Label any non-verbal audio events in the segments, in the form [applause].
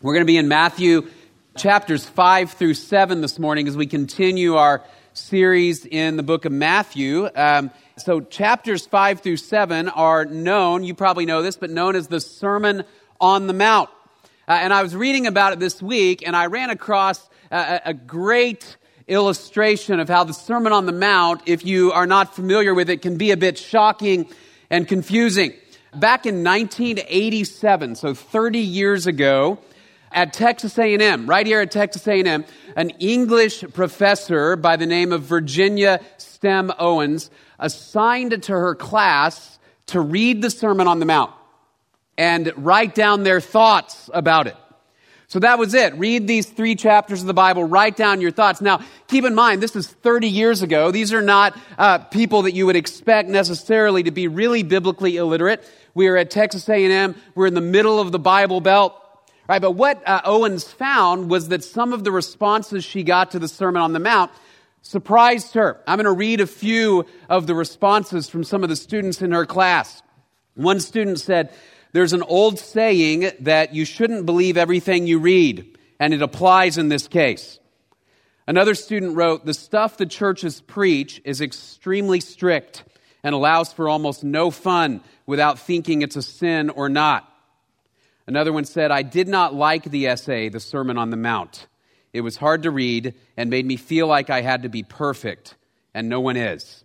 We're going to be in Matthew chapters 5 through 7 this morning as we continue our series in the book of Matthew. Um, so, chapters 5 through 7 are known, you probably know this, but known as the Sermon on the Mount. Uh, and I was reading about it this week, and I ran across a, a great illustration of how the Sermon on the Mount, if you are not familiar with it, can be a bit shocking and confusing. Back in 1987, so 30 years ago, at Texas A&M, right here at Texas A&M, an English professor by the name of Virginia Stem Owens assigned to her class to read the Sermon on the Mount and write down their thoughts about it. So that was it. Read these three chapters of the Bible, write down your thoughts. Now, keep in mind, this is 30 years ago. These are not uh, people that you would expect necessarily to be really biblically illiterate. We are at Texas A&M. We're in the middle of the Bible Belt. Right, but what uh, Owens found was that some of the responses she got to the Sermon on the Mount surprised her. I'm going to read a few of the responses from some of the students in her class. One student said, There's an old saying that you shouldn't believe everything you read, and it applies in this case. Another student wrote, The stuff the churches preach is extremely strict and allows for almost no fun without thinking it's a sin or not. Another one said, I did not like the essay, The Sermon on the Mount. It was hard to read and made me feel like I had to be perfect, and no one is.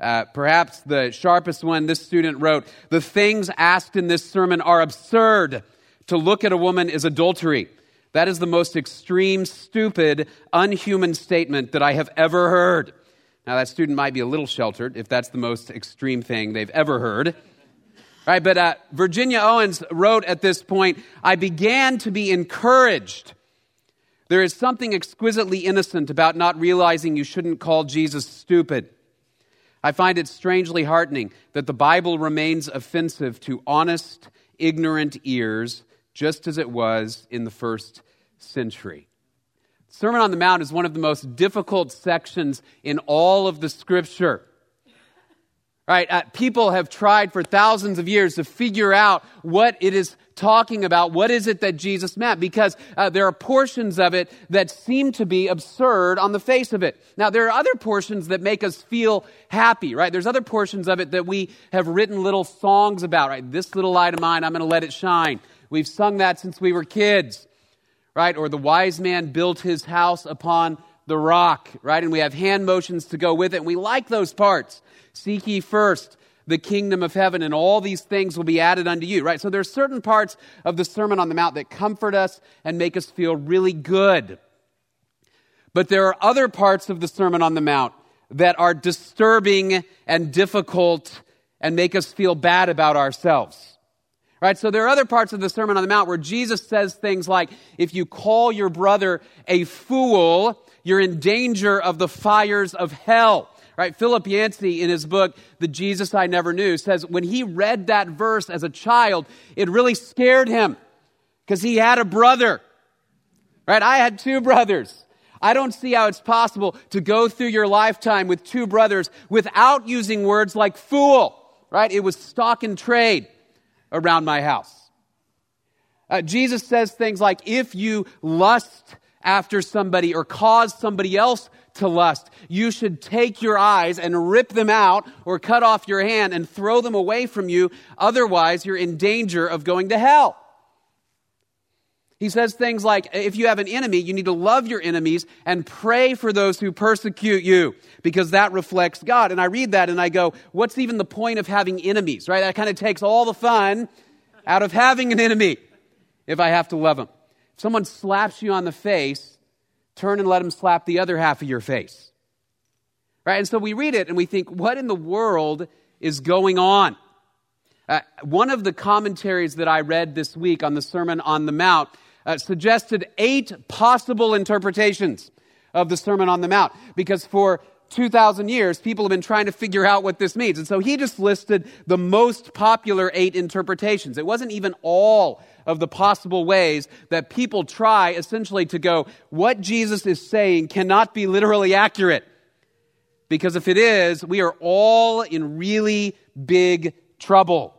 Uh, perhaps the sharpest one, this student wrote, The things asked in this sermon are absurd. To look at a woman is adultery. That is the most extreme, stupid, unhuman statement that I have ever heard. Now, that student might be a little sheltered if that's the most extreme thing they've ever heard. Right, but uh, Virginia Owens wrote at this point, I began to be encouraged. There is something exquisitely innocent about not realizing you shouldn't call Jesus stupid. I find it strangely heartening that the Bible remains offensive to honest, ignorant ears, just as it was in the first century. Sermon on the Mount is one of the most difficult sections in all of the scripture. Right? Uh, people have tried for thousands of years to figure out what it is talking about. What is it that Jesus meant? Because uh, there are portions of it that seem to be absurd on the face of it. Now, there are other portions that make us feel happy, right? There's other portions of it that we have written little songs about, right? This little light of mine, I'm going to let it shine. We've sung that since we were kids, right? Or the wise man built his house upon the rock, right? And we have hand motions to go with it. And we like those parts. Seek ye first the kingdom of heaven, and all these things will be added unto you, right? So there's certain parts of the Sermon on the Mount that comfort us and make us feel really good. But there are other parts of the Sermon on the Mount that are disturbing and difficult and make us feel bad about ourselves. Right? So there are other parts of the Sermon on the Mount where Jesus says things like, if you call your brother a fool, you're in danger of the fires of hell. Right? Philip Yancey in his book, The Jesus I Never Knew, says when he read that verse as a child, it really scared him because he had a brother. Right? I had two brothers. I don't see how it's possible to go through your lifetime with two brothers without using words like fool. Right? It was stock and trade around my house. Uh, Jesus says things like, if you lust after somebody or cause somebody else to lust. You should take your eyes and rip them out or cut off your hand and throw them away from you. Otherwise, you're in danger of going to hell. He says things like, if you have an enemy, you need to love your enemies and pray for those who persecute you because that reflects God. And I read that and I go, what's even the point of having enemies, right? That kind of takes all the fun out of having an enemy if I have to love them. If someone slaps you on the face, turn and let them slap the other half of your face. Right? And so we read it and we think, what in the world is going on? Uh, one of the commentaries that I read this week on the Sermon on the Mount uh, suggested eight possible interpretations of the Sermon on the Mount. Because for 2,000 years, people have been trying to figure out what this means. And so he just listed the most popular eight interpretations. It wasn't even all of the possible ways that people try essentially to go, what Jesus is saying cannot be literally accurate. Because if it is, we are all in really big trouble.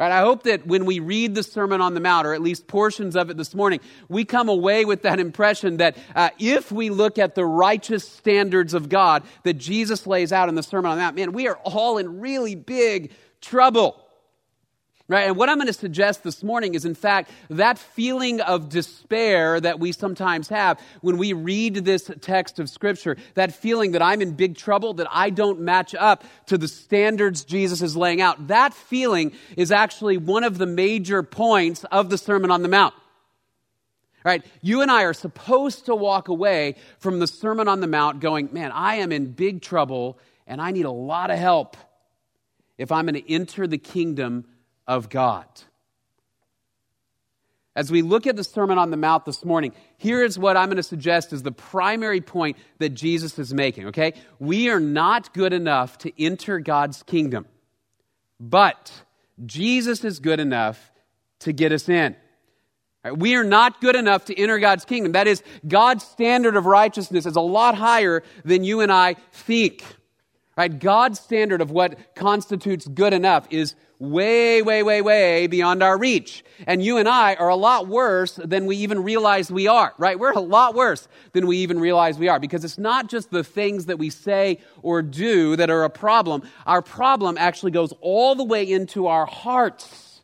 Right, I hope that when we read the Sermon on the Mount, or at least portions of it this morning, we come away with that impression that uh, if we look at the righteous standards of God that Jesus lays out in the Sermon on the Mount, man, we are all in really big trouble. Right? And what I'm going to suggest this morning is, in fact, that feeling of despair that we sometimes have when we read this text of Scripture, that feeling that I'm in big trouble, that I don't match up to the standards Jesus is laying out, that feeling is actually one of the major points of the Sermon on the Mount. Right? You and I are supposed to walk away from the Sermon on the Mount going, man, I am in big trouble and I need a lot of help if I'm going to enter the kingdom of God. As we look at the Sermon on the Mount this morning, here is what I'm going to suggest is the primary point that Jesus is making, okay? We are not good enough to enter God's kingdom, but Jesus is good enough to get us in. We are not good enough to enter God's kingdom. That is, God's standard of righteousness is a lot higher than you and I think. Right? God's standard of what constitutes good enough is way, way, way, way beyond our reach. And you and I are a lot worse than we even realize we are, right? We're a lot worse than we even realize we are because it's not just the things that we say or do that are a problem. Our problem actually goes all the way into our hearts.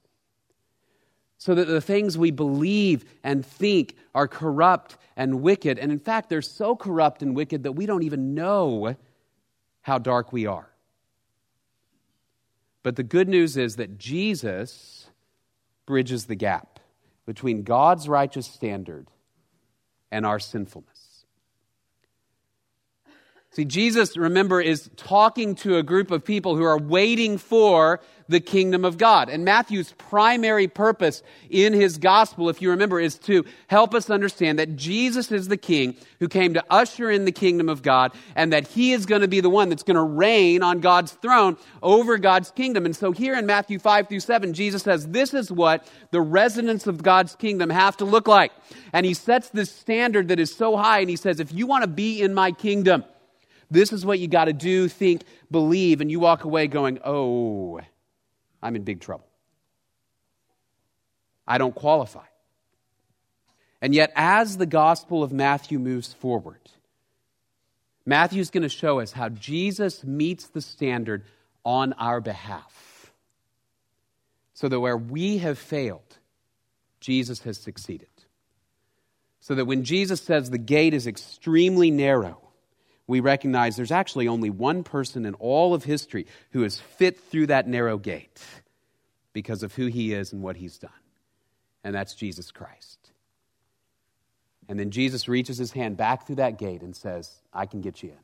So that the things we believe and think are corrupt and wicked. And in fact, they're so corrupt and wicked that we don't even know how dark we are. But the good news is that Jesus bridges the gap between God's righteous standard and our sinfulness. See, Jesus, remember, is talking to a group of people who are waiting for the kingdom of God. And Matthew's primary purpose in his gospel, if you remember, is to help us understand that Jesus is the king who came to usher in the kingdom of God and that he is going to be the one that's going to reign on God's throne over God's kingdom. And so here in Matthew 5 through 7, Jesus says, this is what the residents of God's kingdom have to look like. And he sets this standard that is so high and he says, if you want to be in my kingdom, this is what you got to do, think, believe, and you walk away going, oh, I'm in big trouble. I don't qualify. And yet, as the Gospel of Matthew moves forward, Matthew's going to show us how Jesus meets the standard on our behalf. So that where we have failed, Jesus has succeeded. So that when Jesus says the gate is extremely narrow, we recognize there's actually only one person in all of history who has fit through that narrow gate because of who he is and what he's done. And that's Jesus Christ. And then Jesus reaches his hand back through that gate and says, I can get you in.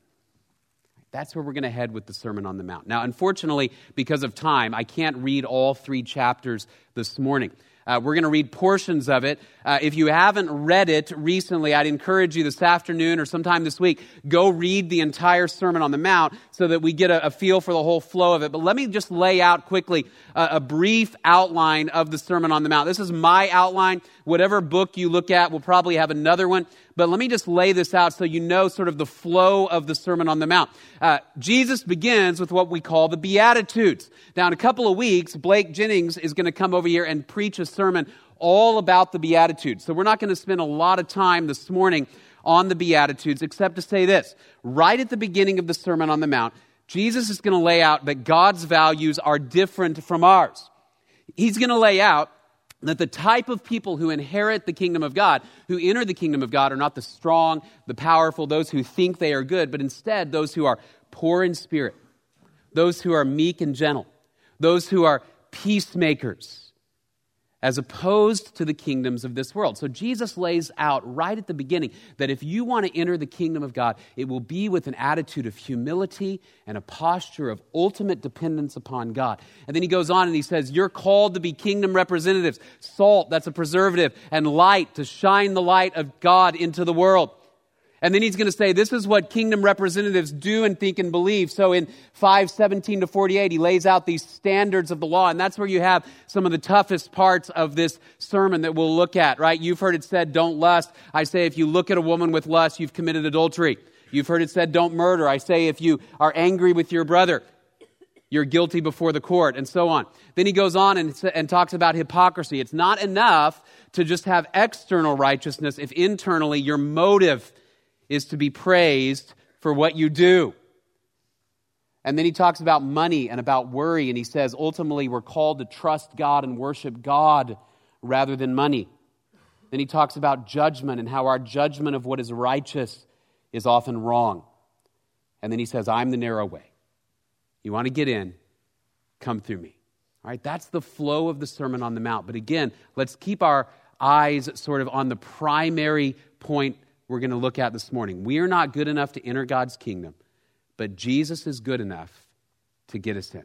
That's where we're going to head with the Sermon on the Mount. Now, unfortunately, because of time, I can't read all three chapters this morning. Uh, we're going to read portions of it. Uh, if you haven't read it recently, I'd encourage you this afternoon or sometime this week, go read the entire Sermon on the Mount so that we get a, a feel for the whole flow of it. But let me just lay out quickly a, a brief outline of the Sermon on the Mount. This is my outline. Whatever book you look at will probably have another one. But let me just lay this out so you know sort of the flow of the Sermon on the Mount. Uh, Jesus begins with what we call the Beatitudes. Now, in a couple of weeks, Blake Jennings is going to come over here and preach a sermon all about the Beatitudes. So we're not going to spend a lot of time this morning on the Beatitudes, except to say this. Right at the beginning of the Sermon on the Mount, Jesus is going to lay out that God's values are different from ours. He's going to lay out that the type of people who inherit the kingdom of God, who enter the kingdom of God, are not the strong, the powerful, those who think they are good, but instead those who are poor in spirit, those who are meek and gentle, those who are peacemakers as opposed to the kingdoms of this world. So Jesus lays out right at the beginning that if you want to enter the kingdom of God, it will be with an attitude of humility and a posture of ultimate dependence upon God. And then he goes on and he says, You're called to be kingdom representatives, salt, that's a preservative, and light to shine the light of God into the world. And then he's going to say, this is what kingdom representatives do and think and believe. So in 517 to 48, he lays out these standards of the law. And that's where you have some of the toughest parts of this sermon that we'll look at, right? You've heard it said, don't lust. I say, if you look at a woman with lust, you've committed adultery. You've heard it said, don't murder. I say, if you are angry with your brother, you're guilty before the court, and so on. Then he goes on and, and talks about hypocrisy. It's not enough to just have external righteousness if internally your motive is to be praised for what you do. And then he talks about money and about worry, and he says ultimately we're called to trust God and worship God rather than money. Then he talks about judgment and how our judgment of what is righteous is often wrong. And then he says, I'm the narrow way. You want to get in? Come through me. All right, that's the flow of the Sermon on the Mount. But again, let's keep our eyes sort of on the primary point we're going to look at this morning. We are not good enough to enter God's kingdom, but Jesus is good enough to get us in.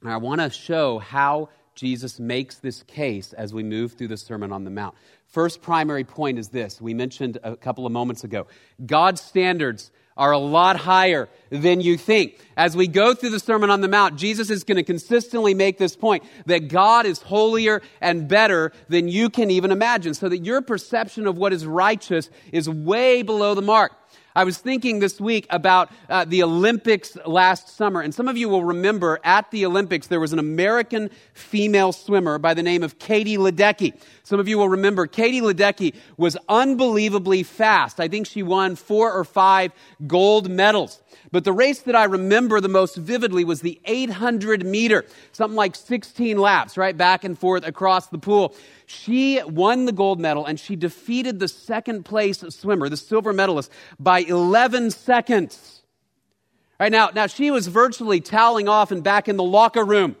And I want to show how Jesus makes this case as we move through the Sermon on the Mount. First primary point is this we mentioned a couple of moments ago God's standards are a lot higher than you think. As we go through the Sermon on the Mount, Jesus is going to consistently make this point that God is holier and better than you can even imagine, so that your perception of what is righteous is way below the mark. I was thinking this week about uh, the Olympics last summer, and some of you will remember at the Olympics there was an American female swimmer by the name of Katie Ledecky. Some of you will remember Katie Ledecky was unbelievably fast. I think she won four or five gold medals. But the race that I remember the most vividly was the 800 meter, something like 16 laps, right back and forth across the pool. She won the gold medal and she defeated the second place swimmer, the silver medalist, by 11 seconds. All right, now, now she was virtually toweling off and back in the locker room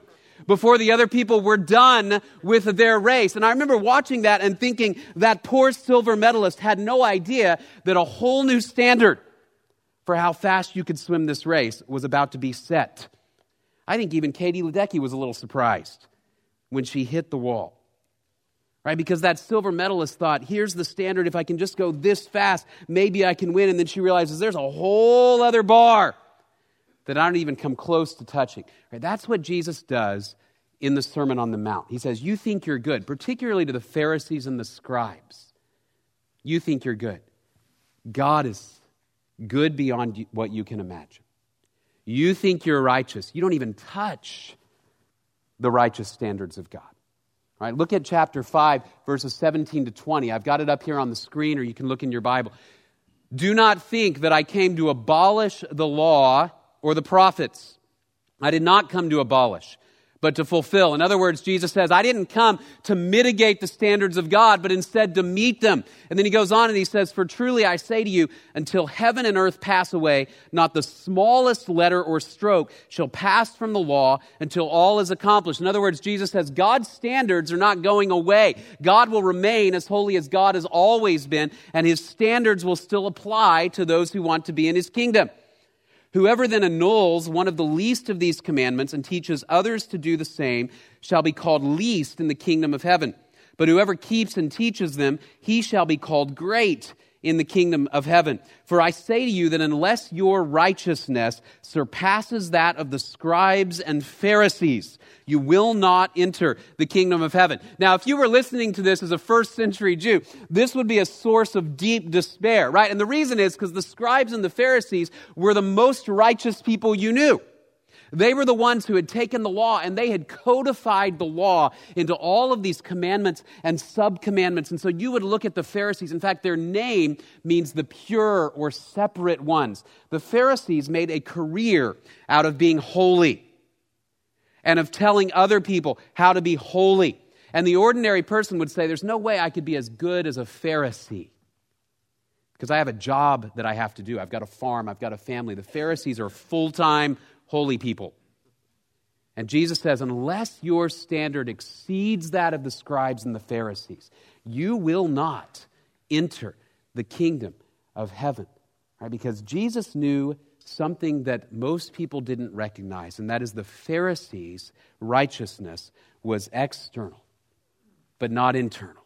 before the other people were done with their race. And I remember watching that and thinking that poor silver medalist had no idea that a whole new standard for how fast you could swim this race was about to be set. I think even Katie Ledecky was a little surprised when she hit the wall. Right? Because that silver medalist thought, here's the standard. If I can just go this fast, maybe I can win. And then she realizes there's a whole other bar that I don't even come close to touching. Right? That's what Jesus does in the Sermon on the Mount. He says, You think you're good, particularly to the Pharisees and the scribes. You think you're good. God is good beyond what you can imagine. You think you're righteous. You don't even touch the righteous standards of God. All right, look at chapter 5, verses 17 to 20. I've got it up here on the screen, or you can look in your Bible. Do not think that I came to abolish the law or the prophets. I did not come to abolish, but to fulfill. In other words, Jesus says, I didn't come to mitigate the standards of God, but instead to meet them. And then he goes on and he says, For truly I say to you, until heaven and earth pass away, not the smallest letter or stroke shall pass from the law until all is accomplished. In other words, Jesus says, God's standards are not going away. God will remain as holy as God has always been, and his standards will still apply to those who want to be in his kingdom. Whoever then annuls one of the least of these commandments and teaches others to do the same shall be called least in the kingdom of heaven. But whoever keeps and teaches them, he shall be called great in the kingdom of heaven. For I say to you that unless your righteousness surpasses that of the scribes and Pharisees, you will not enter the kingdom of heaven. Now, if you were listening to this as a first century Jew, this would be a source of deep despair, right? And the reason is because the scribes and the Pharisees were the most righteous people you knew. They were the ones who had taken the law and they had codified the law into all of these commandments and sub commandments. And so you would look at the Pharisees. In fact, their name means the pure or separate ones. The Pharisees made a career out of being holy and of telling other people how to be holy. And the ordinary person would say, There's no way I could be as good as a Pharisee because I have a job that I have to do. I've got a farm, I've got a family. The Pharisees are full time holy people. And Jesus says, unless your standard exceeds that of the scribes and the Pharisees, you will not enter the kingdom of heaven. Right? Because Jesus knew something that most people didn't recognize, and that is the Pharisees' righteousness was external, but not internal.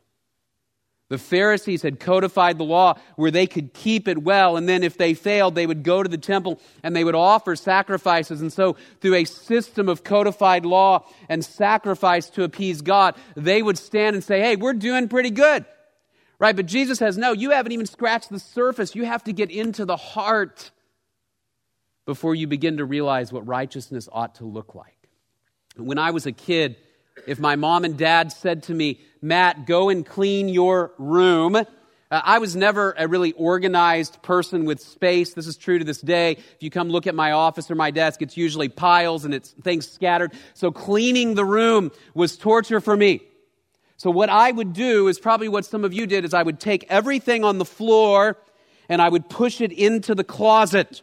The Pharisees had codified the law where they could keep it well, and then if they failed, they would go to the temple and they would offer sacrifices. And so, through a system of codified law and sacrifice to appease God, they would stand and say, Hey, we're doing pretty good. Right? But Jesus says, No, you haven't even scratched the surface. You have to get into the heart before you begin to realize what righteousness ought to look like. When I was a kid, if my mom and dad said to me, Matt, go and clean your room, uh, I was never a really organized person with space. This is true to this day. If you come look at my office or my desk, it's usually piles and it's things scattered. So cleaning the room was torture for me. So what I would do is probably what some of you did is I would take everything on the floor and I would push it into the closet.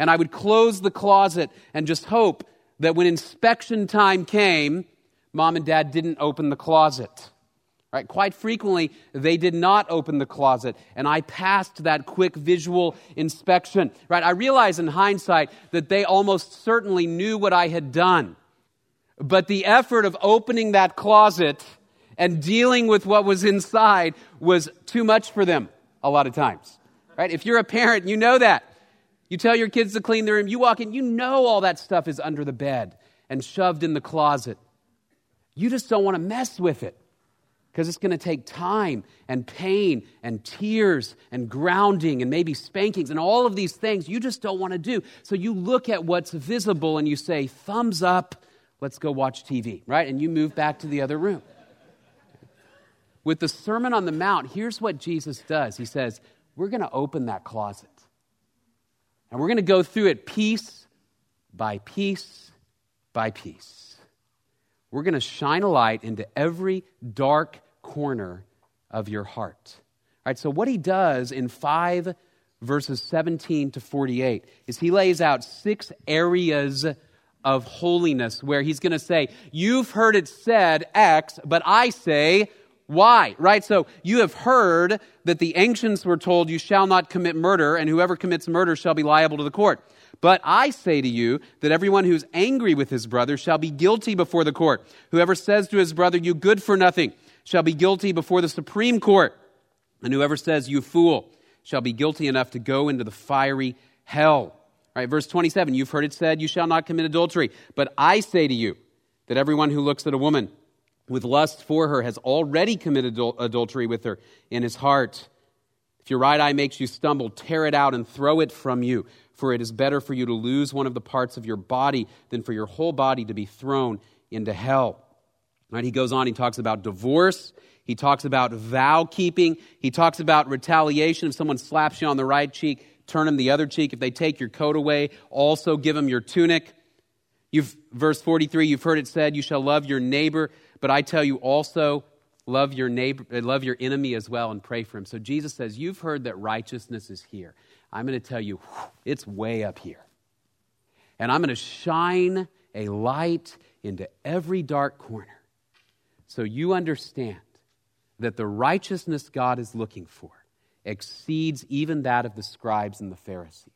And I would close the closet and just hope that when inspection time came, mom and dad didn't open the closet. Right? Quite frequently, they did not open the closet, and I passed that quick visual inspection. Right? I realize in hindsight that they almost certainly knew what I had done. But the effort of opening that closet and dealing with what was inside was too much for them a lot of times. Right? If you're a parent, you know that. You tell your kids to clean the room, you walk in, you know all that stuff is under the bed and shoved in the closet. You just don't want to mess with it because it's going to take time and pain and tears and grounding and maybe spankings and all of these things you just don't want to do. So you look at what's visible and you say, thumbs up, let's go watch TV, right? And you move back to the other room. With the Sermon on the Mount, here's what Jesus does He says, We're going to open that closet. And we're going to go through it piece by piece by piece. We're going to shine a light into every dark corner of your heart. All right, so what he does in 5 verses 17 to 48 is he lays out six areas of holiness where he's going to say, You've heard it said X, but I say why? Right? So you have heard that the ancients were told, You shall not commit murder, and whoever commits murder shall be liable to the court. But I say to you that everyone who's angry with his brother shall be guilty before the court. Whoever says to his brother, You good for nothing, shall be guilty before the Supreme Court. And whoever says, You fool, shall be guilty enough to go into the fiery hell. Right, verse 27, you've heard it said, You shall not commit adultery. But I say to you that everyone who looks at a woman, with lust for her has already committed adultery with her in his heart. If your right eye makes you stumble, tear it out and throw it from you, for it is better for you to lose one of the parts of your body than for your whole body to be thrown into hell. Right? He goes on, he talks about divorce. He talks about vow keeping. He talks about retaliation. If someone slaps you on the right cheek, turn them the other cheek. If they take your coat away, also give them your tunic. You've, verse 43, you've heard it said, You shall love your neighbor but I tell you also, love your neighbor, uh, love your enemy as well and pray for him. So Jesus says, You've heard that righteousness is here. I'm going to tell you, it's way up here. And I'm going to shine a light into every dark corner so you understand that the righteousness God is looking for exceeds even that of the scribes and the Pharisees.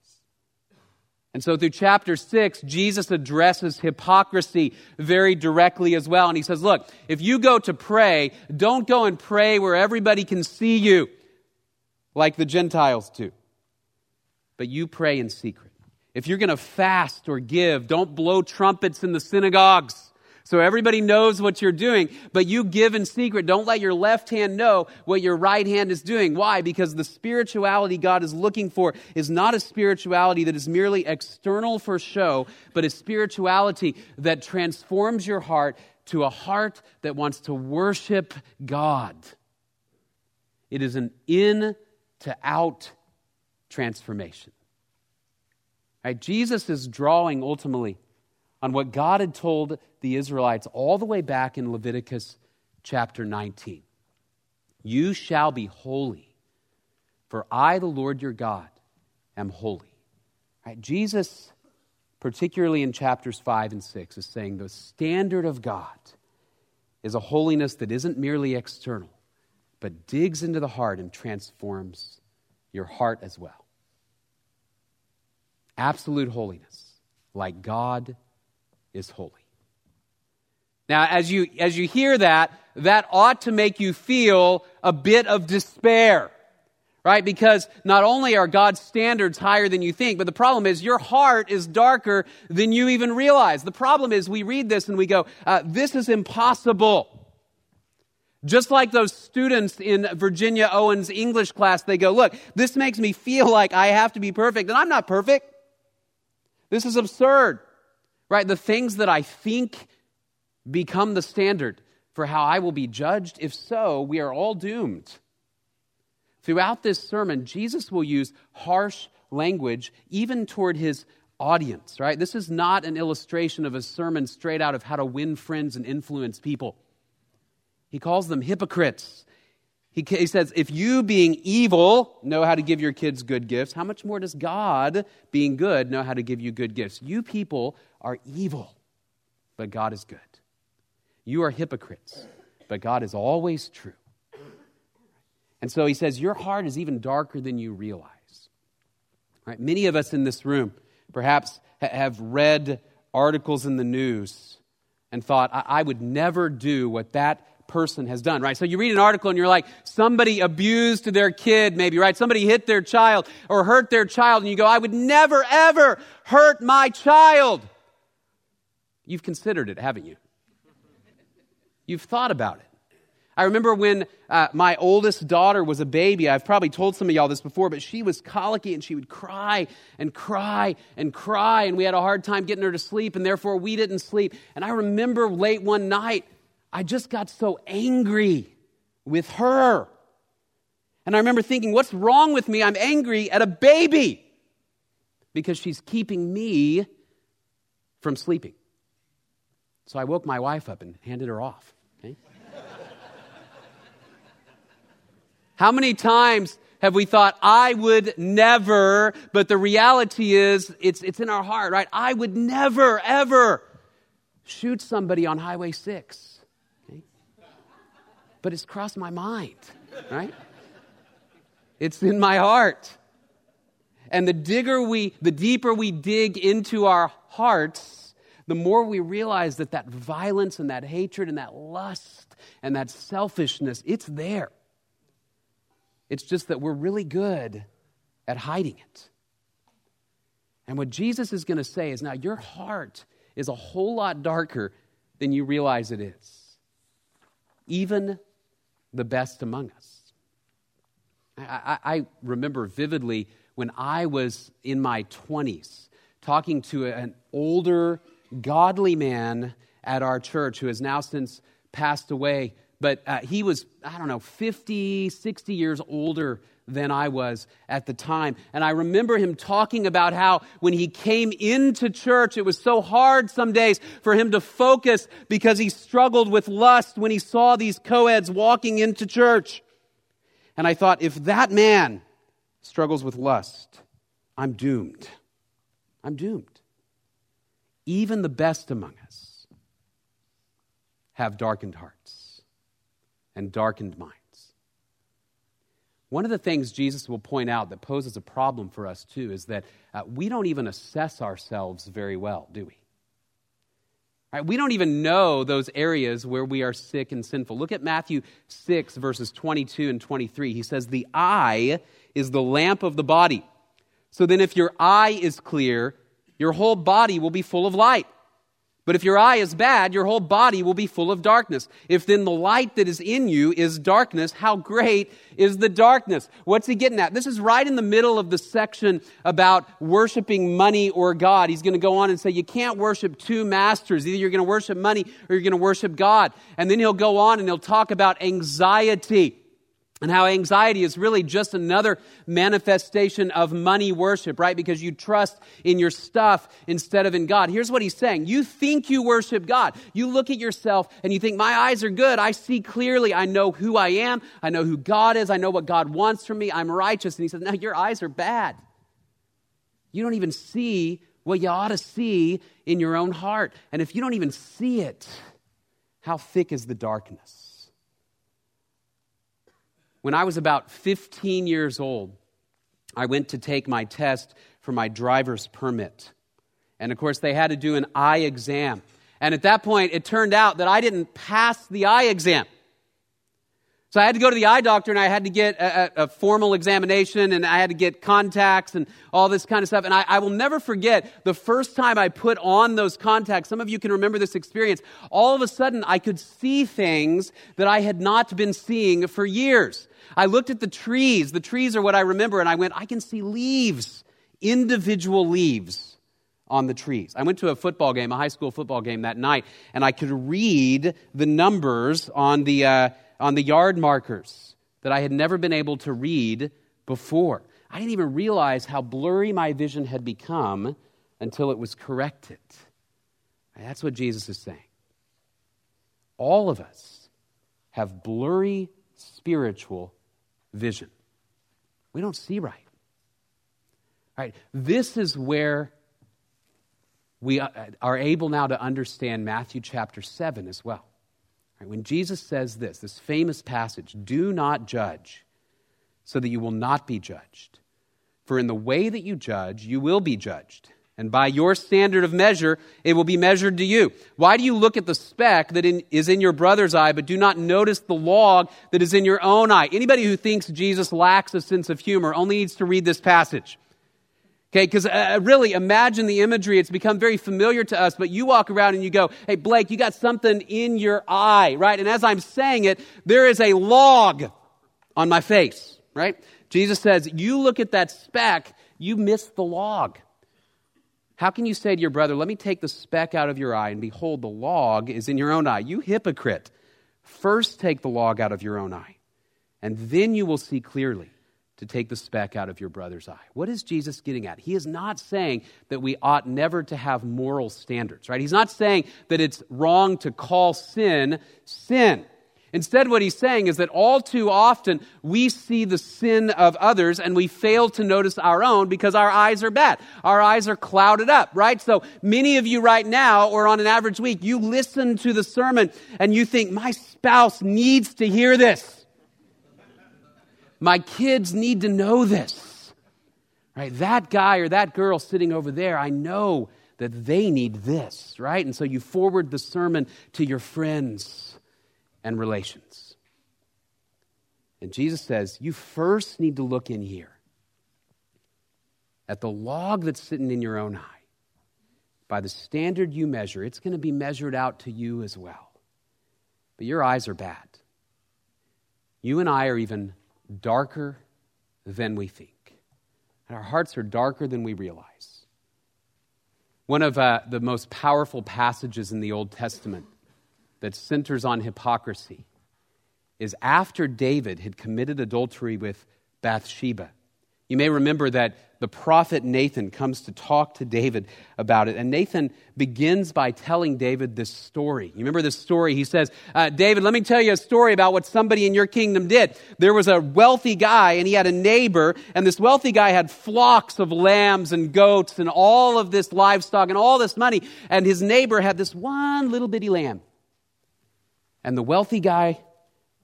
And so through chapter 6, Jesus addresses hypocrisy very directly as well. And he says, look, if you go to pray, don't go and pray where everybody can see you like the Gentiles do. But you pray in secret. If you're going to fast or give, don't blow trumpets in the synagogues so everybody knows what you're doing, but you give in secret. Don't let your left hand know what your right hand is doing. Why? Because the spirituality God is looking for is not a spirituality that is merely external for show, but a spirituality that transforms your heart to a heart that wants to worship God. It is an in to out transformation. Right? Jesus is drawing ultimately on what God had told the Israelites all the way back in Leviticus chapter 19. You shall be holy, for I, the Lord your God, am holy. Right? Jesus, particularly in chapters 5 and 6, is saying the standard of God is a holiness that isn't merely external, but digs into the heart and transforms your heart as well. Absolute holiness, like God is holy. Now, as you, as you hear that, that ought to make you feel a bit of despair, right? Because not only are God's standards higher than you think, but the problem is your heart is darker than you even realize. The problem is we read this and we go, uh, this is impossible. Just like those students in Virginia Owens English class, they go, look, this makes me feel like I have to be perfect, and I'm not perfect. This is absurd, right? The things that I think become the standard for how I will be judged. If so, we are all doomed. Throughout this sermon, Jesus will use harsh language, even toward his audience, right? This is not an illustration of a sermon straight out of how to win friends and influence people. He calls them hypocrites. He, says, if you, being evil, know how to give your kids good gifts, how much more does God, being good, know how to give you good gifts? You people are evil, but God is good. You are hypocrites, but God is always true. And so he says, Your heart is even darker than you realize. Right? Many of us in this room perhaps have read articles in the news and thought, I, I would never do what that person has done, right? So you read an article and you're like, somebody abused their kid, maybe, right? Somebody hit their child or hurt their child, and you go, I would never, ever hurt my child. You've considered it, haven't you? You've thought about it. I remember when uh, my oldest daughter was a baby. I've probably told some of y'all this before, but she was colicky and she would cry and cry and cry, and we had a hard time getting her to sleep, and therefore we didn't sleep. And I remember late one night, I just got so angry with her. And I remember thinking, what's wrong with me? I'm angry at a baby because she's keeping me from sleeping. So I woke my wife up and handed her off. Okay? How many times have we thought, I would never, but the reality is, it's, it's in our heart, right? I would never, ever shoot somebody on Highway 6. Okay? But it's crossed my mind, right? It's in my heart. And the digger we, the deeper we dig into our hearts, the more we realize that that violence and that hatred and that lust and that selfishness, it's there. It's just that we're really good at hiding it. And what Jesus is going to say is now your heart is a whole lot darker than you realize it is. Even the best among us. I, I, I remember vividly when I was in my 20s talking to an older, godly man at our church who has now since passed away but uh, he was, I don't know, 50, 60 years older than I was at the time. And I remember him talking about how when he came into church, it was so hard some days for him to focus because he struggled with lust when he saw these co-eds walking into church. And I thought, if that man struggles with lust, I'm doomed. I'm doomed. Even the best among us have darkened hearts and darkened minds. One of the things Jesus will point out that poses a problem for us too is that uh, we don't even assess ourselves very well, do we? Right? We don't even know those areas where we are sick and sinful. Look at Matthew 6, verses 22 and 23. He says, The eye is the lamp of the body. So then, if your eye is clear, your whole body will be full of light. But if your eye is bad, your whole body will be full of darkness. If then the light that is in you is darkness, how great is the darkness? What's he getting at? This is right in the middle of the section about worshiping money or God. He's going to go on and say, you can't worship two masters. Either you're going to worship money or you're going to worship God. And then he'll go on and he'll talk about anxiety and how anxiety is really just another manifestation of money worship, right? Because you trust in your stuff instead of in God. Here's what he's saying. You think you worship God. You look at yourself and you think, my eyes are good. I see clearly. I know who I am. I know who God is. I know what God wants from me. I'm righteous. And he says, no, your eyes are bad. You don't even see what you ought to see in your own heart. And if you don't even see it, how thick is the darkness? When I was about 15 years old, I went to take my test for my driver's permit. And of course, they had to do an eye exam. And at that point, it turned out that I didn't pass the eye exam. So I had to go to the eye doctor and I had to get a, a, formal examination and I had to get contacts and all this kind of stuff. And I, I, will never forget the first time I put on those contacts. Some of you can remember this experience. All of a sudden, I could see things that I had not been seeing for years. I looked at the trees. The trees are what I remember, and I went, I can see leaves, individual leaves on the trees. I went to a football game, a high school football game that night, and I could read the numbers on the, uh, on the yard markers that I had never been able to read before. I didn't even realize how blurry my vision had become until it was corrected. That's what Jesus is saying. All of us have blurry spiritual vision. We don't see right. All right, this is where we uh, are able now to understand Matthew chapter 7 as well. When Jesus says this, this famous passage, do not judge so that you will not be judged. For in the way that you judge, you will be judged. And by your standard of measure, it will be measured to you. Why do you look at the speck that in, is in your brother's eye, but do not notice the log that is in your own eye? Anybody who thinks Jesus lacks a sense of humor only needs to read this passage. Okay, because uh, really imagine the imagery. It's become very familiar to us, but you walk around and you go, hey, Blake, you got something in your eye, right? And as I'm saying it, there is a log on my face, right? Jesus says, you look at that speck, you miss the log. How can you say to your brother, Let me take the speck out of your eye, and behold, the log is in your own eye? You hypocrite. First take the log out of your own eye, and then you will see clearly to take the speck out of your brother's eye. What is Jesus getting at? He is not saying that we ought never to have moral standards, right? He's not saying that it's wrong to call sin sin. Instead, what he's saying is that all too often we see the sin of others and we fail to notice our own because our eyes are bad. Our eyes are clouded up, right? So many of you right now, or on an average week, you listen to the sermon and you think, my spouse needs to hear this. My kids need to know this. Right? That guy or that girl sitting over there, I know that they need this, right? And so you forward the sermon to your friends and relations. And Jesus says, you first need to look in here at the log that's sitting in your own eye. By the standard you measure, it's going to be measured out to you as well. But your eyes are bad. You and I are even darker than we think. And our hearts are darker than we realize. One of uh, the most powerful passages in the Old Testament that centers on hypocrisy is after David had committed adultery with Bathsheba. You may remember that the prophet Nathan comes to talk to David about it. And Nathan begins by telling David this story. You remember this story? He says, uh, David, let me tell you a story about what somebody in your kingdom did. There was a wealthy guy, and he had a neighbor, and this wealthy guy had flocks of lambs and goats and all of this livestock and all this money. And his neighbor had this one little bitty lamb. And the wealthy guy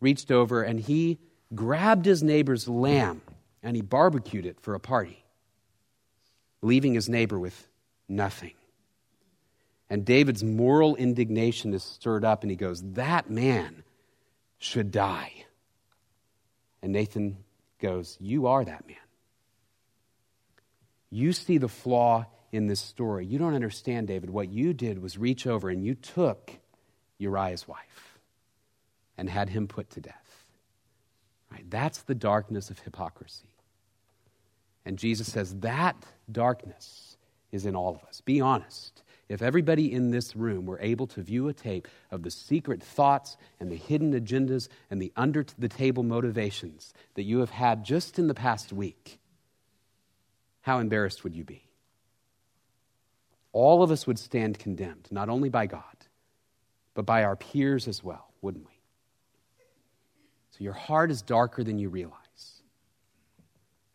reached over and he grabbed his neighbor's lamb and he barbecued it for a party, leaving his neighbor with nothing. And David's moral indignation is stirred up and he goes, That man should die. And Nathan goes, You are that man. You see the flaw in this story. You don't understand, David. What you did was reach over and you took Uriah's wife and had him put to death. Right? That's the darkness of hypocrisy. And Jesus says that darkness is in all of us. Be honest. If everybody in this room were able to view a tape of the secret thoughts and the hidden agendas and the under the table motivations that you have had just in the past week, how embarrassed would you be? All of us would stand condemned, not only by God, but by our peers as well, wouldn't we? Your heart is darker than you realize.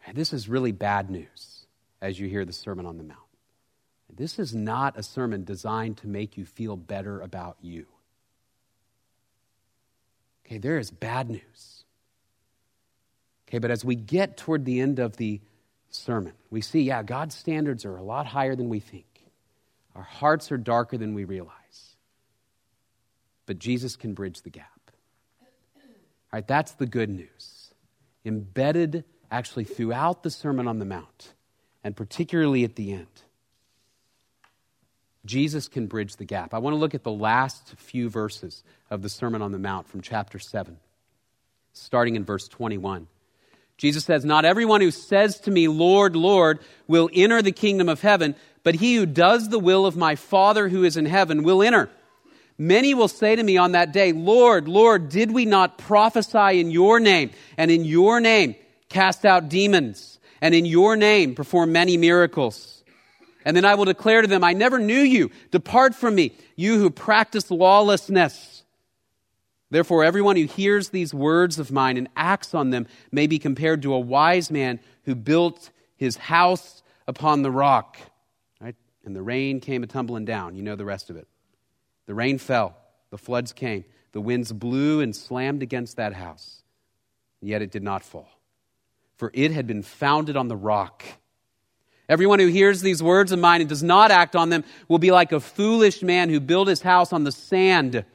And this is really bad news as you hear the Sermon on the Mount. This is not a sermon designed to make you feel better about you. Okay, there is bad news. Okay, but as we get toward the end of the sermon, we see, yeah, God's standards are a lot higher than we think. Our hearts are darker than we realize. But Jesus can bridge the gap. Right, that's the good news. Embedded actually throughout the Sermon on the Mount, and particularly at the end. Jesus can bridge the gap. I want to look at the last few verses of the Sermon on the Mount from chapter 7, starting in verse 21. Jesus says, Not everyone who says to me, Lord, Lord, will enter the kingdom of heaven, but he who does the will of my Father who is in heaven will enter. Many will say to me on that day, Lord, Lord, did we not prophesy in your name, and in your name cast out demons, and in your name perform many miracles? And then I will declare to them, I never knew you. Depart from me, you who practice lawlessness. Therefore, everyone who hears these words of mine and acts on them may be compared to a wise man who built his house upon the rock. Right? And the rain came a tumbling down. You know the rest of it. The rain fell, the floods came, the winds blew and slammed against that house, yet it did not fall, for it had been founded on the rock. Everyone who hears these words of mine and does not act on them will be like a foolish man who built his house on the sand.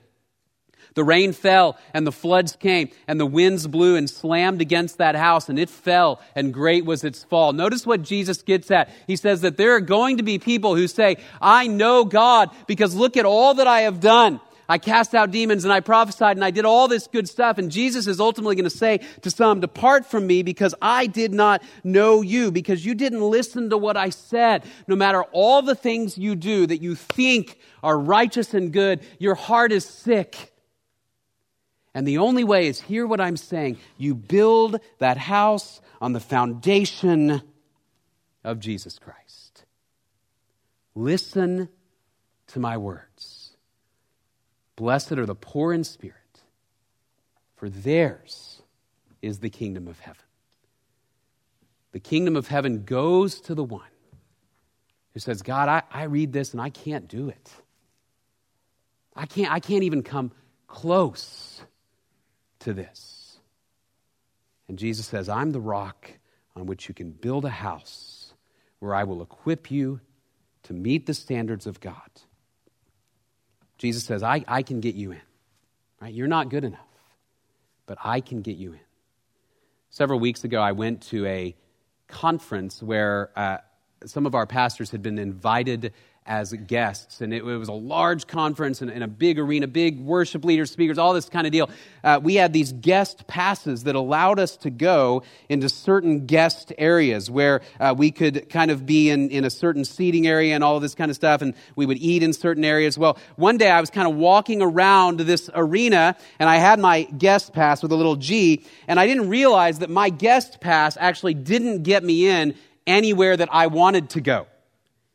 The rain fell and the floods came and the winds blew and slammed against that house and it fell and great was its fall. Notice what Jesus gets at. He says that there are going to be people who say, I know God because look at all that I have done. I cast out demons and I prophesied and I did all this good stuff. And Jesus is ultimately going to say to some, Depart from me because I did not know you, because you didn't listen to what I said. No matter all the things you do that you think are righteous and good, your heart is sick. And the only way is hear what I'm saying. You build that house on the foundation of Jesus Christ. Listen to my words. Blessed are the poor in spirit, for theirs is the kingdom of heaven. The kingdom of heaven goes to the one who says, God, I, I read this and I can't do it. I can't, I can't even come close to this. And Jesus says, I'm the rock on which you can build a house where I will equip you to meet the standards of God. Jesus says, I, I can get you in. Right? You're not good enough, but I can get you in. Several weeks ago, I went to a conference where uh, some of our pastors had been invited as guests. And it, it was a large conference and, in, a big arena, big worship leaders, speakers, all this kind of deal. Uh, we had these guest passes that allowed us to go into certain guest areas where uh, we could kind of be in, in a certain seating area and all this kind of stuff. And we would eat in certain areas. Well, one day I was kind of walking around this arena and I had my guest pass with a little G. And I didn't realize that my guest pass actually didn't get me in anywhere that I wanted to go.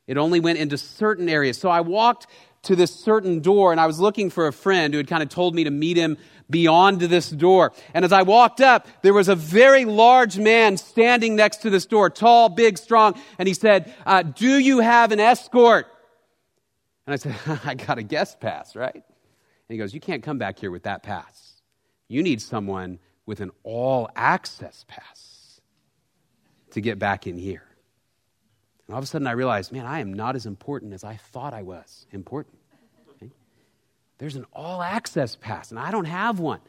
It only went into certain areas. So I walked to this certain door and I was looking for a friend who had kind of told me to meet him beyond this door. And as I walked up, there was a very large man standing next to this door, tall, big, strong. And he said, uh, Do you have an escort? And I said, [laughs] I got a guest pass, right? And he goes, You can't come back here with that pass. You need someone with an all access pass to get back in here. And all of a sudden I realized, man, I am not as important as I thought I was important. Okay? There's an all access pass, and I don't have one.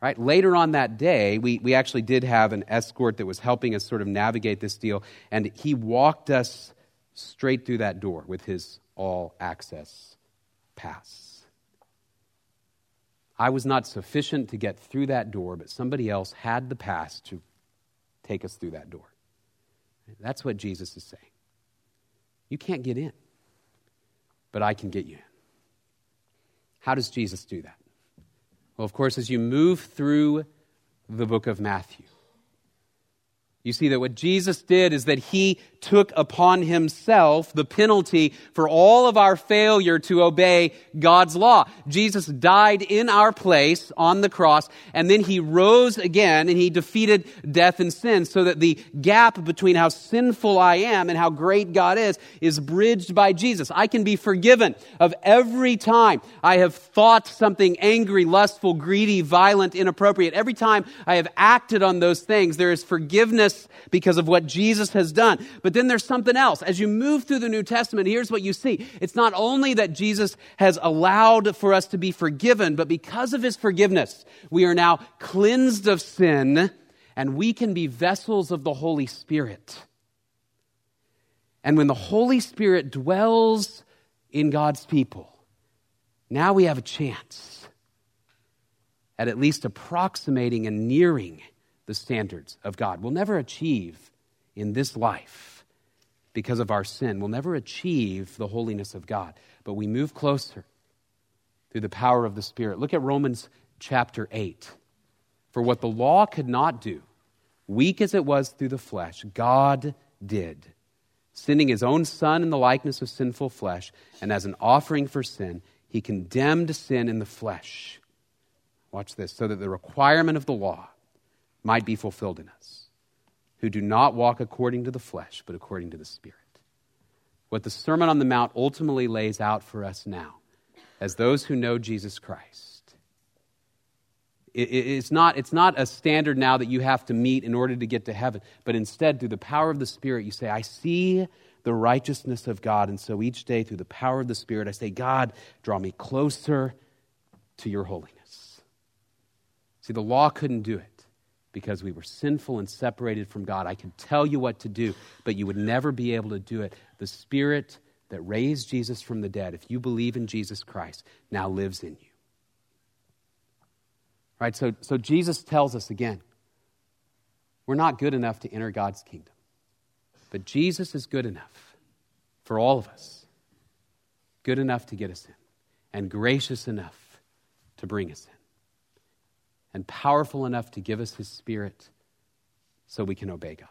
Right? Later on that day, we, we actually did have an escort that was helping us sort of navigate this deal, and he walked us straight through that door with his all access pass. I was not sufficient to get through that door, but somebody else had the pass to take us through that door. That's what Jesus is saying. You can't get in, but I can get you in. How does Jesus do that? Well, of course, as you move through the book of Matthew, you see that what Jesus did is that he took upon himself the penalty for all of our failure to obey God's law. Jesus died in our place on the cross, and then he rose again and he defeated death and sin so that the gap between how sinful I am and how great God is is bridged by Jesus. I can be forgiven of every time I have thought something angry, lustful, greedy, violent, inappropriate. Every time I have acted on those things, there is forgiveness because of what Jesus has done. But then there's something else. As you move through the New Testament, here's what you see. It's not only that Jesus has allowed for us to be forgiven, but because of his forgiveness, we are now cleansed of sin and we can be vessels of the Holy Spirit. And when the Holy Spirit dwells in God's people, now we have a chance at at least approximating and nearing the standards of God. We'll never achieve in this life because of our sin. We'll never achieve the holiness of God, but we move closer through the power of the Spirit. Look at Romans chapter 8. For what the law could not do, weak as it was through the flesh, God did, sending his own Son in the likeness of sinful flesh, and as an offering for sin, he condemned sin in the flesh. Watch this, so that the requirement of the law might be fulfilled in us, who do not walk according to the flesh, but according to the Spirit. What the Sermon on the Mount ultimately lays out for us now, as those who know Jesus Christ, it's not, it's not a standard now that you have to meet in order to get to heaven, but instead, through the power of the Spirit, you say, I see the righteousness of God. And so each day, through the power of the Spirit, I say, God, draw me closer to your holiness. See, the law couldn't do it because we were sinful and separated from God. I can tell you what to do, but you would never be able to do it. The Spirit that raised Jesus from the dead, if you believe in Jesus Christ, now lives in you. Right? So, so Jesus tells us again we're not good enough to enter God's kingdom. But Jesus is good enough for all of us, good enough to get us in, and gracious enough to bring us in, and powerful enough to give us his spirit so we can obey God.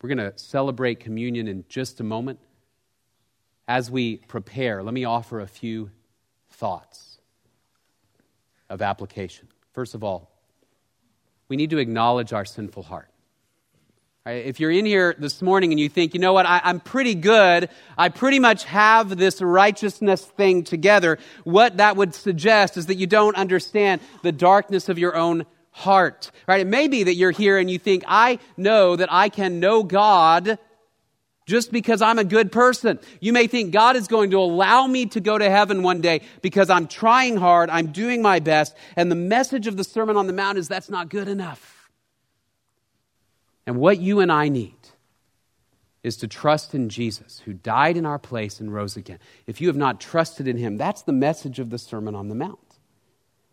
We're going to celebrate communion in just a moment. As we prepare, let me offer a few thoughts of application. First of all, we need to acknowledge our sinful heart. Right? If you're in here this morning and you think, you know what, I, am pretty good, I pretty much have this righteousness thing together, what that would suggest is that you don't understand the darkness of your own heart. Right? It may be that you're here and you think, I know that I can know God just because I'm a good person. You may think God is going to allow me to go to heaven one day because I'm trying hard, I'm doing my best, and the message of the Sermon on the Mount is that's not good enough. And what you and I need is to trust in Jesus, who died in our place and rose again. If you have not trusted in him, that's the message of the Sermon on the Mount.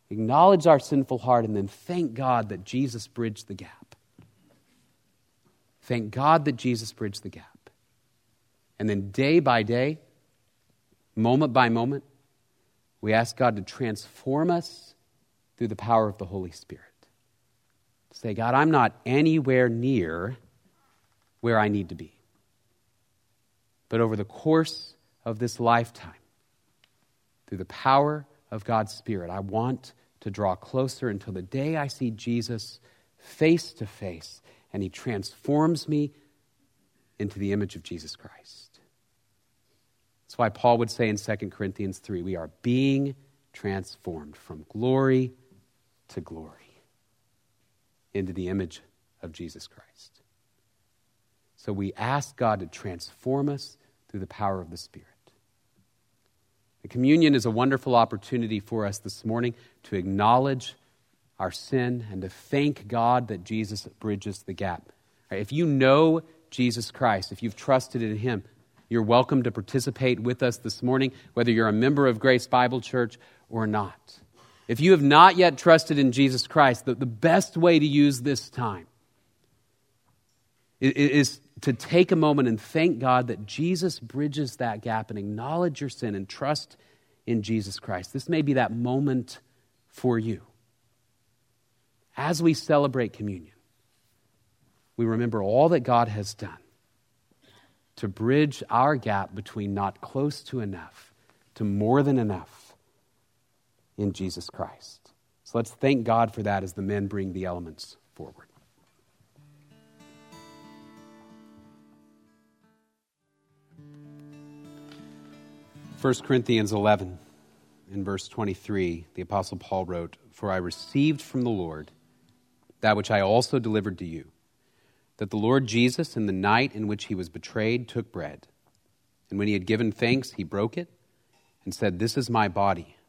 Acknowledge our sinful heart and then thank God that Jesus bridged the gap. Thank God that Jesus bridged the gap. And then day by day, moment by moment, we ask God to transform us through the power of the Holy Spirit. Say, God, I'm not anywhere near where I need to be. But over the course of this lifetime, through the power of God's Spirit, I want to draw closer until the day I see Jesus face to face and he transforms me into the image of Jesus Christ. That's why Paul would say in 2 Corinthians 3 we are being transformed from glory to glory into the image of Jesus Christ. So we ask God to transform us through the power of the Spirit. The communion is a wonderful opportunity for us this morning to acknowledge our sin and to thank God that Jesus bridges the gap. If you know Jesus Christ, if you've trusted in Him, you're welcome to participate with us this morning, whether you're a member of Grace Bible Church or not. If you have not yet trusted in Jesus Christ, the, the best way to use this time is to take a moment and thank God that Jesus bridges that gap and acknowledge your sin and trust in Jesus Christ. This may be that moment for you. As we celebrate communion, we remember all that God has done to bridge our gap between not close to enough to more than enough in Jesus Christ. So let's thank God for that as the men bring the elements forward. First Corinthians 11, in verse 23, the Apostle Paul wrote, For I received from the Lord that which I also delivered to you that the Lord Jesus, in the night in which he was betrayed, took bread. And when he had given thanks, he broke it and said, This is my body.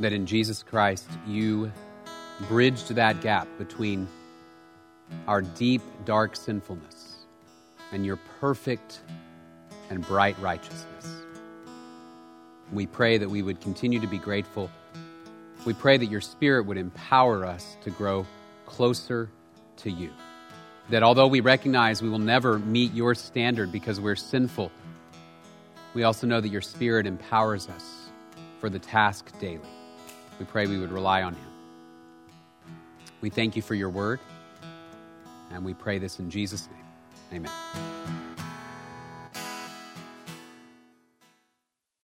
that in Jesus Christ you bridged that gap between our deep, dark sinfulness and your perfect and bright righteousness. We pray that we would continue to be grateful. We pray that your Spirit would empower us to grow closer to you. That although we recognize we will never meet your standard because we're sinful, we also know that your Spirit empowers us for the task daily. We pray we would rely on Him. We thank you for your word, and we pray this in Jesus' name. Amen.